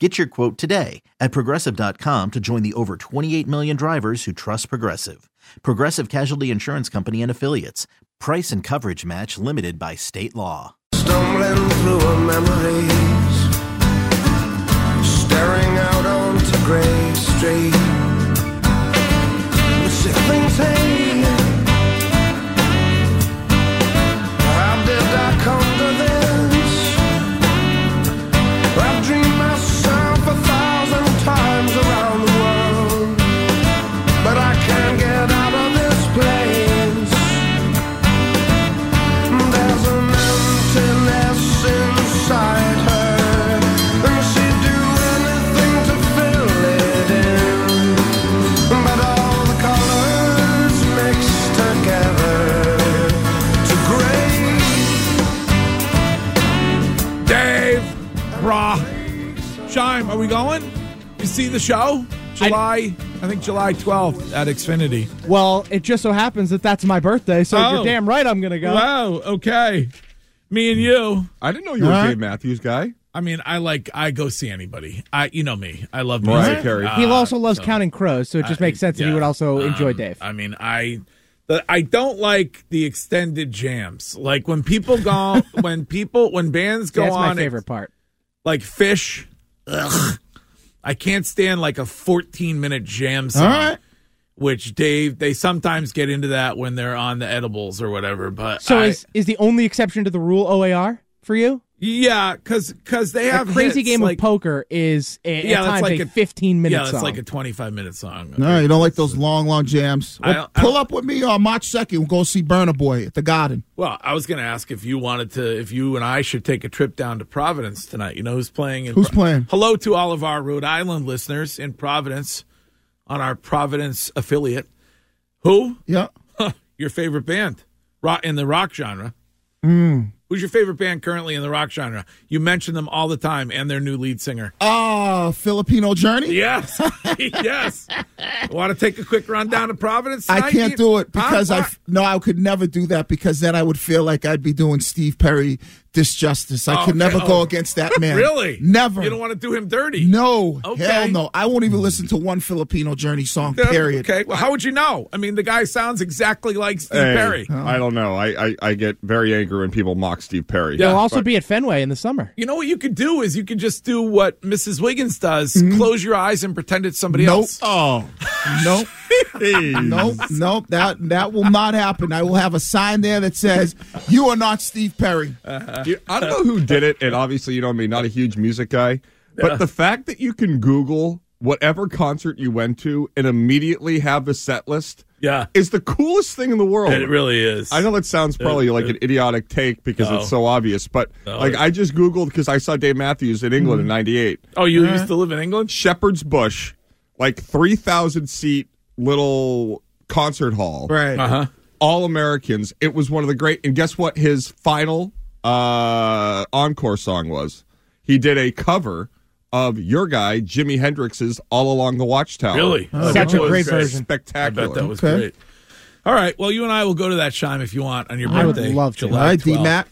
Get your quote today at progressive.com to join the over 28 million drivers who trust Progressive. Progressive Casualty Insurance Company and Affiliates. Price and coverage match limited by state law. Stumbling through memories, staring out onto Grey Street. Are we going? You see the show? July, I, think July 12th at Xfinity. Well, it just so happens that that's my birthday, so Oh. you're damn right I'm going to go. Wow, okay. Me and you. I didn't know you were a All right. Dave Matthews guy. I mean, I like, I go see anybody. I, You know me. I love Mariah music. Carey. he Uh, also loves so- counting crows, so it just I- makes sense that he would also enjoy Um, Dave. I mean, I the, I don't like the extended jams. Like when people go, when people, when bands go that's on, my ex- favorite part. like Phish. Ugh. I can't stand like a 14 minute jam song. All right. Which Dave, they sometimes get into that when they're on the edibles or whatever. But So I- is is the only exception to the rule OAR for you? Yeah, because because they A have crazy hits, game like, of poker is a, Yeah, at that's times like a a- 15 minute Yeah, that's song. like a 25 minute song. No, you don't like those long, long jams. I Well, don't- I pull don't- up with me on March 2nd. We'll go see Burna Boy at the Garden. Well, I was going to ask if you wanted to, if you and I should take a trip down to Providence tonight. You know who's playing? In Who's playing? Hello to all of our Rhode Island listeners in Providence on our Providence affiliate. Who? Yeah. Your favorite band rock in the rock genre? Mm. Who's your favorite band currently in the rock genre? You mention them all the time, and their new lead singer. Ah, Filipino Journey. Yes, yes. Want to take a quick run down to Providence? I can't do it because I no, I could never do that because then I would feel like I'd be doing Steve Perry disjustice. I Oh, could never okay. go against that man. really Never. You don't want to do him dirty. No, Okay. hell no. I won't even listen to one Filipino Journey song. Yeah, Period. Okay. Well, how would you know? I mean, the guy sounds exactly like Steve Hey, Perry. I don't know. I, I, I get very angry when people mock Steve Perry. Yeah. He'll also but- be at Fenway in the summer. You know what you could do is you could just do what Mrs. Wiggins does: mm-hmm. close your eyes and pretend it's somebody Nope. else. Oh, Nope. Nope. Nope. That that will not happen. I will have a sign there that says, "You are not Steve Perry." Uh-huh. You- I don't know who did it, and obviously you know me, not a huge music guy, but the fact that you can Google whatever concert you went to and immediately have the set list Yeah, is the coolest thing in the world. it really is. I know that sounds probably It- like it- an idiotic take because No. it's so obvious, but No, like I just Googled because I saw Dave Matthews in England in '98. Oh, you used to live in England? Shepherd's Bush, like 3,000 seat little concert hall. Right. Uh huh. All Americans. It was one of the great. And guess what his final uh, encore song was? He did a cover of your guy, Jimi Hendrix's All Along the Watchtower. Really? Oh, Such which a was great version. I Spectacular. bet that was Okay. great. All right. Well, you and I will go to that chime if you want on your I would birthday. love to. July All right, D 12th. Mac.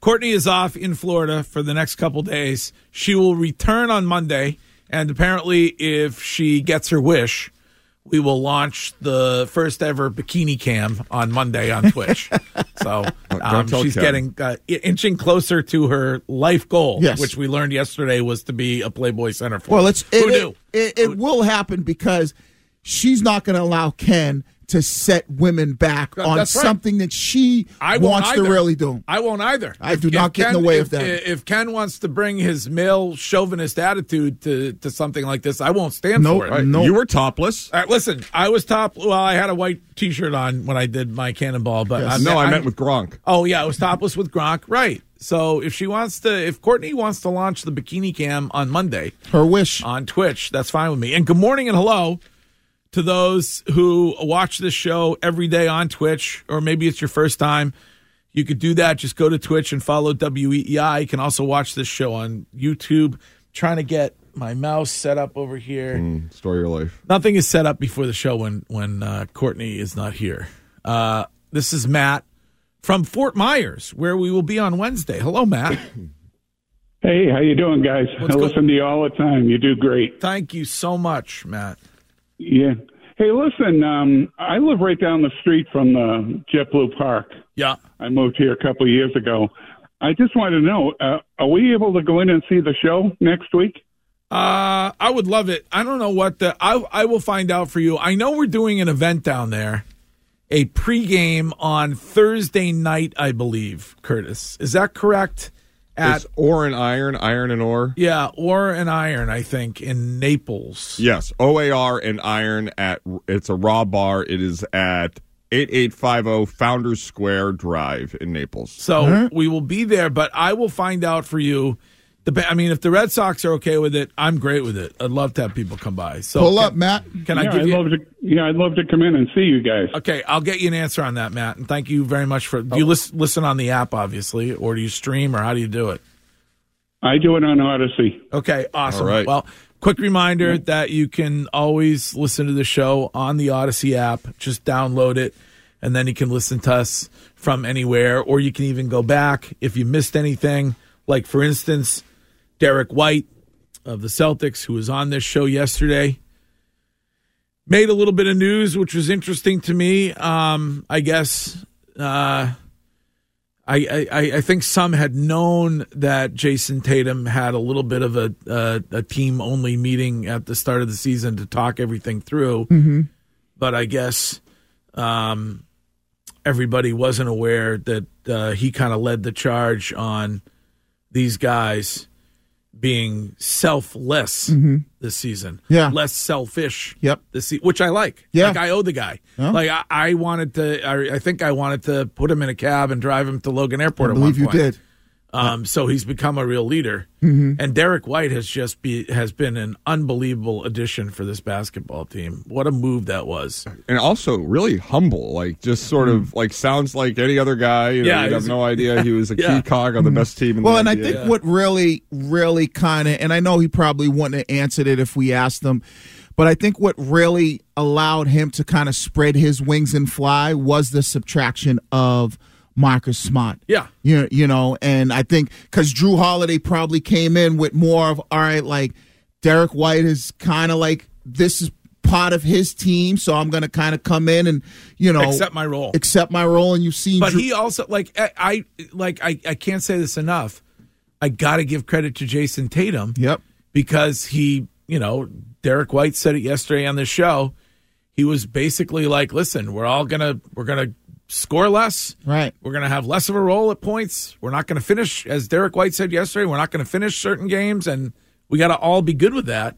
Courtney is off in Florida for the next couple days. She will return on Monday, and apparently, if she gets her wish, we will launch the first ever bikini cam on Monday on Twitch. so um, she's getting uh, inching closer to her life goal, Yes. which we learned yesterday was to be a Playboy centerfold. Well, it's who it, knew? It, it, it will happen because she's not going to allow Ken to set women back on that's right. something that she I won't wants to really do. I won't either. I do not get in the way of that. If Ken wants to bring his male chauvinist attitude to, to something like this, I won't stand Nope. for it. Right, No. You were topless. All right, listen, I was top. Well, I had a white T-shirt on when I did my cannonball, but Yes. I'm- no, I I'm- meant with Gronk. Oh yeah, I was topless with Gronk. Right. So if she wants to, if Courtney wants to launch the bikini cam on Monday Her wish. on Twitch, that's fine with me. And good morning and hello to those who watch this show every day on Twitch, or maybe it's your first time. You could do that. Just go to Twitch and follow WEEI. You can also watch this show on YouTube. trying to get my mouse set up over here. Mm, story of your life. Nothing is set up before the show when when uh, Courtney is not here. Uh, this is Matt from Fort Myers, where we will be on Wednesday. Hello, Matt. Hey, how you doing, guys? What's I go- listen to you all the time. You do great. Thank you so much, Matt. Yeah. Hey, listen. Um, I live right down the street from the JetBlue Park. Yeah. I moved here a couple of years ago. I just wanted to know: uh, Are we able to go in and see the show next week? Uh, I would love it. I don't know what the I I will find out for you. I know we're doing an event down there, a pregame on Thursday night, I believe. Curtis, is that correct? At It's ore and iron, iron and ore. yeah, ore and iron, I think, in Naples. Yes, OAR and iron at it's a raw bar. It is at 8850 Founders Square Drive in Naples. So uh-huh. we will be there, but I will find out for you. The, I mean, if the Red Sox are okay with it, I'm great with it. I'd love to have people come by. So Pull can, up, Matt. Can I yeah, give I'd you? love to. Yeah, I'd love to come in and see you guys. Okay, I'll get you an answer on that, Matt. And thank you very much for. Do you oh. listen, listen on the app, obviously, or do you stream, or how do you do it? I do it on Audacy. Okay, awesome. All right. Well, quick reminder that you can always listen to the show on the Audacy app. Just download it, and then you can listen to us from anywhere, or you can even go back if you missed anything. Like, for instance, Derrick White of the Celtics, who was on this show yesterday, made a little bit of news, which was interesting to me. Um, I guess. Uh, I, I, I think some had known that Jayson Tatum had a little bit of a a, a team only meeting at the start of the season to talk everything through, but I guess um, everybody wasn't aware that uh, he kind of led the charge on these guys being selfless mm-hmm. this season, Yeah. less selfish, Yep. This se- which I like, Yeah. like I owe the guy, Yeah. like I, I wanted to, I, I think I wanted to put him in a cab and drive him to Logan Airport. I at believe one you point. did. Um, so he's become a real leader, Mm-hmm. and Derrick White has just be has been an unbelievable addition for this basketball team. What a move that was! And also really humble, like just sort of like sounds like any other guy. You know, Yeah, you have no idea he was a Yeah. key cog on the best team in Well, the and I NBA. think what really, really kind of, and I know he probably wouldn't have answered it if we asked him, but I think what really allowed him to kind of spread his wings and fly was the subtraction of Marcus Smart. Yeah. You, you know, and I think because Jrue Holiday probably came in with more of, all right, like Derrick White is kind of like, this is part of his team, so I'm going to kind of come in and, you know, Accept my role. accept my role. And you've seen But Jrue- he also like I, I like I, I can't say this enough. I got to give credit to Jayson Tatum. Yep. because he, you know, Derrick White said it yesterday on the show. He was basically like, "Listen, we're all gonna we're gonna score less. Right. We're gonna have less of a role at points. We're not gonna finish, as Derrick White said yesterday. We're not gonna finish certain games, and we got to all be good with that.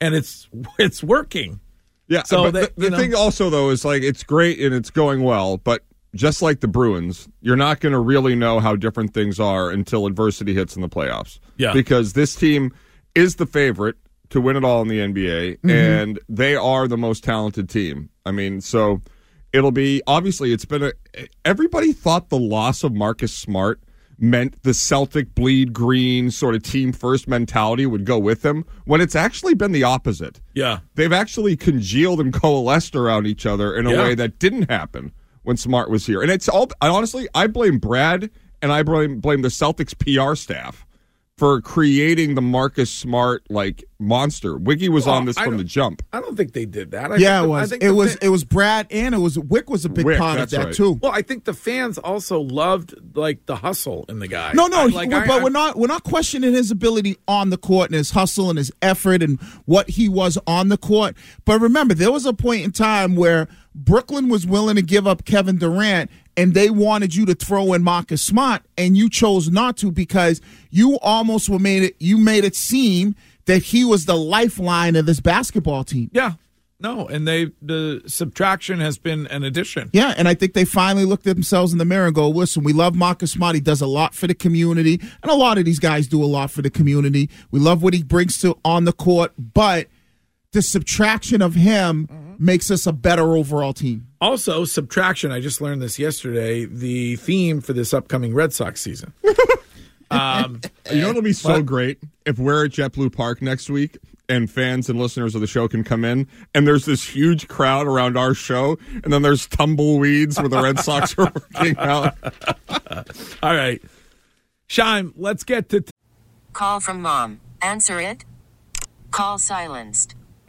And it's it's working. Yeah. So but that- the, the know- thing also though is like it's great and it's going well, but just like the Bruins, you're not going to really know how different things are until adversity hits in the playoffs. Yeah. Because this team is the favorite to win it all in the NBA, Mm-hmm. and they are the most talented team. I mean, so it'll be obviously it's been a everybody thought the loss of Marcus Smart meant the Celtic bleed green sort of team first mentality would go with them when it's actually been the opposite Yeah. they've actually congealed and coalesced around each other in a Yeah. way that didn't happen when Smart was here. And it's all I honestly I blame Brad and I blame blame the Celtics PR staff for creating the Marcus Smart like monster. Wiggy was Well, on this I from the jump. I don't think they did that. I yeah, think it the- I was. think It was. fa- It was Brad, and it was Wyc was a big Wyc, part of that right. too. Well, I think the fans also loved like the hustle in the guy. No, no, I- he- like, but I- I- we're not we're not questioning his ability on the court and his hustle and his effort and what he was on the court. But remember, there was a point in time where Brooklyn was willing to give up Kevin Durant and they wanted you to throw in Marcus Smart and you chose not to because you almost were made it you made it seem that he was the lifeline of this basketball team. Yeah, no, and they the subtraction has been an addition. Yeah, and I think they finally looked at themselves in the mirror and go, listen, we love Marcus Smart. He does a lot for the community, and a lot of these guys do a lot for the community. We love what he brings to on the court, but the subtraction of him makes us a better overall team. Also, subtraction. I just learned this yesterday. The theme for this upcoming Red Sox season. um, You know it'll be so great if we're at JetBlue Park next week and fans and listeners of the show can come in and there's this huge crowd around our show and then there's tumbleweeds where the Red Sox are working out. all right, Shime. Let's get to. Call from mom. Answer it. Call silenced.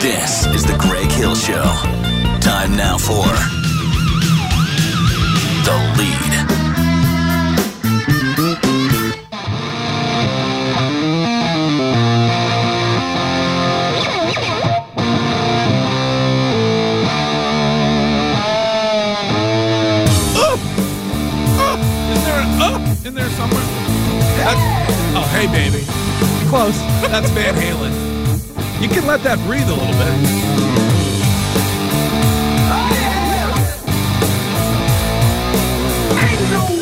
This is the Greg Hill Show. Time now for the lead. Is there an up in there somewhere? That's, oh, hey, baby. Close. That's Van Halen. You can let that breathe a little bit. No I'm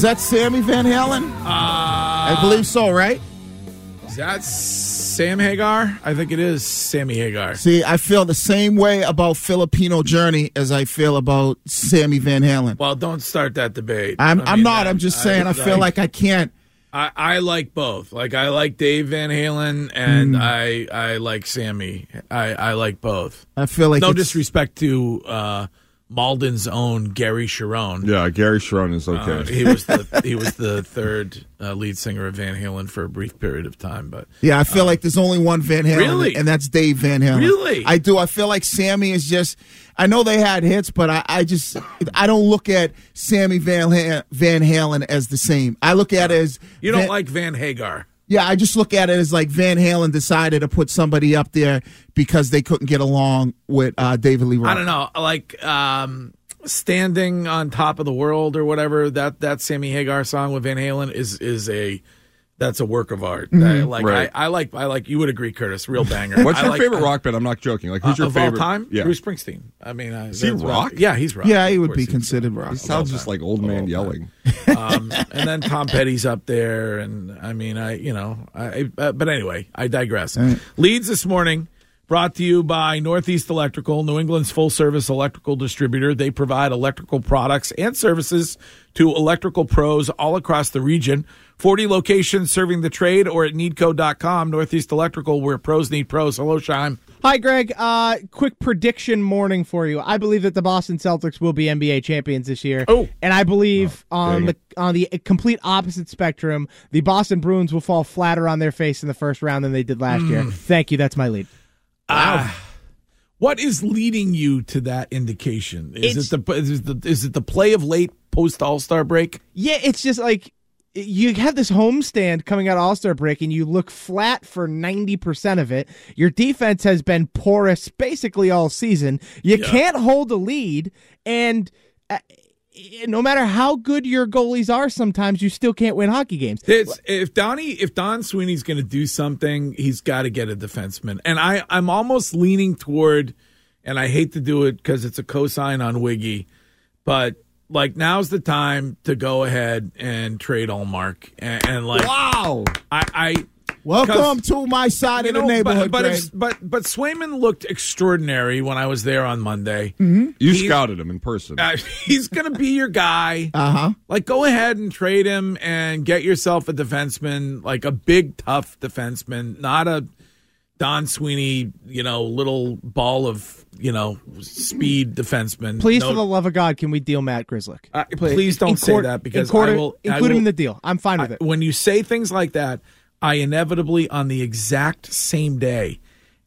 Is that Sammy Van Halen? uh, I believe so, right? is that Sam Hagar? I think it is Sammy Hagar. See, I feel the same way about Filipino Journey as I feel about Sammy Van Halen. Well, don't start that debate. I'm, I I'm mean, not. I- I'm just saying. I, feel like like I can't. I, I like both. Like I like Dave Van Halen, and Hmm. I I like Sammy. I I like both. I feel like no it's- disrespect to uh, Malden's own Gary Cherone. Yeah, Gary Cherone is Uh, okay. he was the he was the third uh, lead singer of Van Halen for a brief period of time, but Yeah, I feel like there's only one Van Halen, Really? and that's Dave Van Halen. Really? I do. I feel like Sammy is just. I know they had hits, but I, I just I don't look at Sammy Van Ha- Van Halen as the same. I look at it as you don't Van- like Van Hagar. Yeah, I just look at it as like Van Halen decided to put somebody up there because they couldn't get along with uh, David Lee Roth. I don't know. Like um, standing on top of the world or whatever that that Sammy Hagar song with Van Halen is is a that's a work of art. Mhm. I, like Right. I, I like I like you would agree, Curtis. Real banger. What's I your like- favorite rock band? I'm not joking. Like, who's uh, your of favorite? all time? Yeah. Bruce Springsteen. I mean, uh, Is he that's rock? Yeah, he's rock. Yeah, he would be considered rock. He sounds just like old man yelling. um, and then Tom Petty's up there, and I mean, I you know, I uh, but anyway, I digress. Leads this morning brought to you by Northeast Electrical, New England's full service electrical distributor. They provide electrical products and services to electrical pros all across the region. 40 locations serving the trade or at needco.com. Northeast Electrical, where pros need pros. Hello, Shime. Hi, Greg. Uh, quick prediction morning for you. I believe that the Boston Celtics will be NBA champions this year. Oh, and I believe on the on the complete opposite spectrum, the Boston Bruins will fall flatter on their face in the first round than they did last year. Mm. Thank you. That's my lead. Ah. what is leading you to that indication? Is It's- it the is it the is it the play of late post All Star break? Yeah, it's just like you have this homestand coming out All Star break, and you look flat for ninety percent of it. Your defense has been porous basically all season. You Yeah. can't hold a lead, and uh, Eh, no matter how good your goalies are, sometimes you still can't win hockey games. It's, if Donnie, if Don Sweeney's going to do something, he's got to get a defenseman. And I, I'm almost leaning toward, and I hate to do it because it's a cosign on Wiggy, but like now's the time to go ahead and trade Ullmark and, and like wow, I, I Welcome to my side of the know, neighborhood, but but, if, but but Swayman looked extraordinary when I was there on Monday. You He's- scouted him in person. Uh, he's going to be your guy. Uh huh. Like, go ahead and trade him and get yourself a defenseman, like a big, tough defenseman, not a Don Sweeney, you know, little ball of, you know, speed defenseman. Please, No- for the love of God, can we deal Matt Grzelcyk? Uh, please don't say Incor- that because include, I will- I include him will- in the deal. I'm fine with it. when you say things like that, I inevitably, on the exact same day,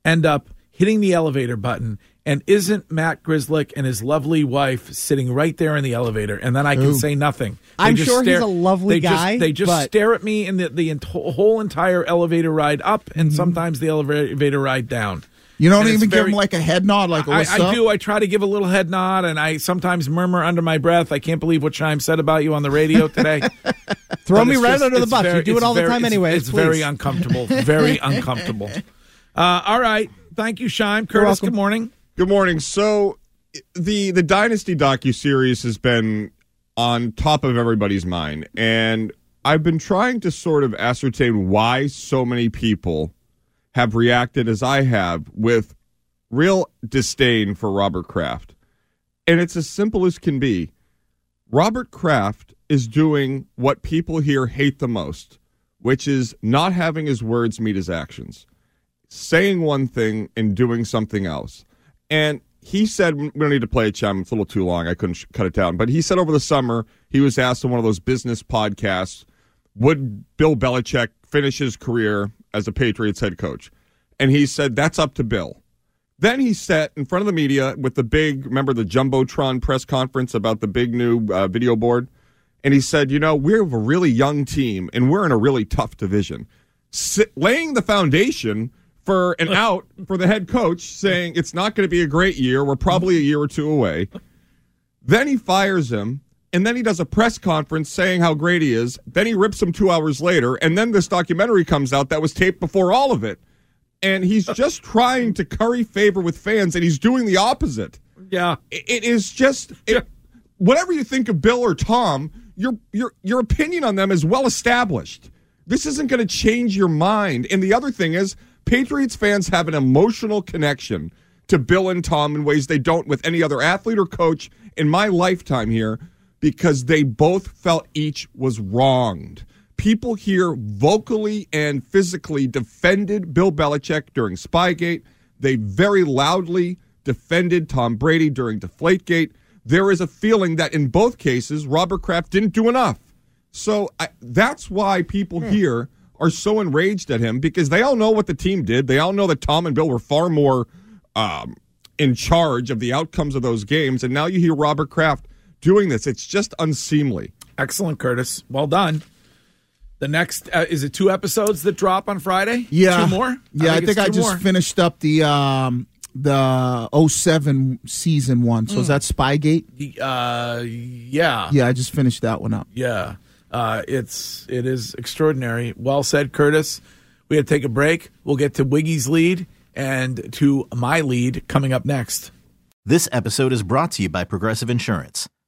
end up hitting the elevator button. And isn't Matt Grzelcyk and his lovely wife sitting right there in the elevator? And then I can Ooh. say nothing. They I'm just sure he's a lovely they just- guy, they just but- stare at me in the, the whole entire elevator ride up and mm-hmm. sometimes the elevator ride down. You don't And it's even give very- him like a head nod, like I, what's I up? do. I try to give a little head nod, and I sometimes murmur under my breath. I can't believe what Chime said about you on the radio today. Throw But me right just- under the bus. very- you do it it's all the time anyway. It's very uncomfortable. Very uncomfortable. Uh, all right. Thank you, Shime. Curtis, good morning. Good morning. So the the Dynasty docu series has been on top of everybody's mind, and I've been trying to sort of ascertain why so many people have reacted as I have with real disdain for Robert Kraft. And it's as simple as can be. Robert Kraft is doing what people here hate the most, which is not having his words meet his actions saying one thing and doing something else. And he said, we don't need to play a Chum. It's a little too long. I couldn't sh- cut it down. But he said over the summer, he was asked on one of those business podcasts, would Bill Belichick finish his career as a Patriots head coach? And he said, that's up to Bill. Then he sat in front of the media with the big, remember the Jumbotron press conference about the big new uh, video board? And he said, you know, we have a really young team and we're in a really tough division. Sit, laying the foundation for an out for the head coach, saying it's not going to be a great year. We're probably a year or two away. Then he fires him, and then he does a press conference saying how great he is. Then he rips him two hours later, and then this documentary comes out that was taped before all of it. And he's just trying to curry favor with fans, and he's doing the opposite. Yeah. It- it is just it, whatever you think of Bill or Tom, your your your opinion on them is well established. This isn't going to change your mind. And the other thing is, Patriots fans have an emotional connection to Bill and Tom in ways they don't with any other athlete or coach in my lifetime here because they both felt each was wronged. People here vocally and physically defended Bill Belichick during Spygate. They very loudly defended Tom Brady during Deflategate. There is a feeling that in both cases, Robert Kraft didn't do enough. So I, that's why people here are so enraged at him because they all know what the team did. They all know that Tom and Bill were far more um, in charge of the outcomes of those games. And now you hear Robert Kraft doing this. It's just unseemly. Excellent, Curtis. Well done. The next uh, is it two episodes that drop on Friday? Yeah, two more. Yeah, I it's think I, just more. finished up the um the 07 season one. So is that Spygate? Uh, yeah, Yeah, I just finished that one up. yeah. Uh, it's it is extraordinary. Well said, Curtis. We had to take a break. We'll get to Wiggy's lead and to my lead coming up next. This episode is brought to you by Progressive Insurance.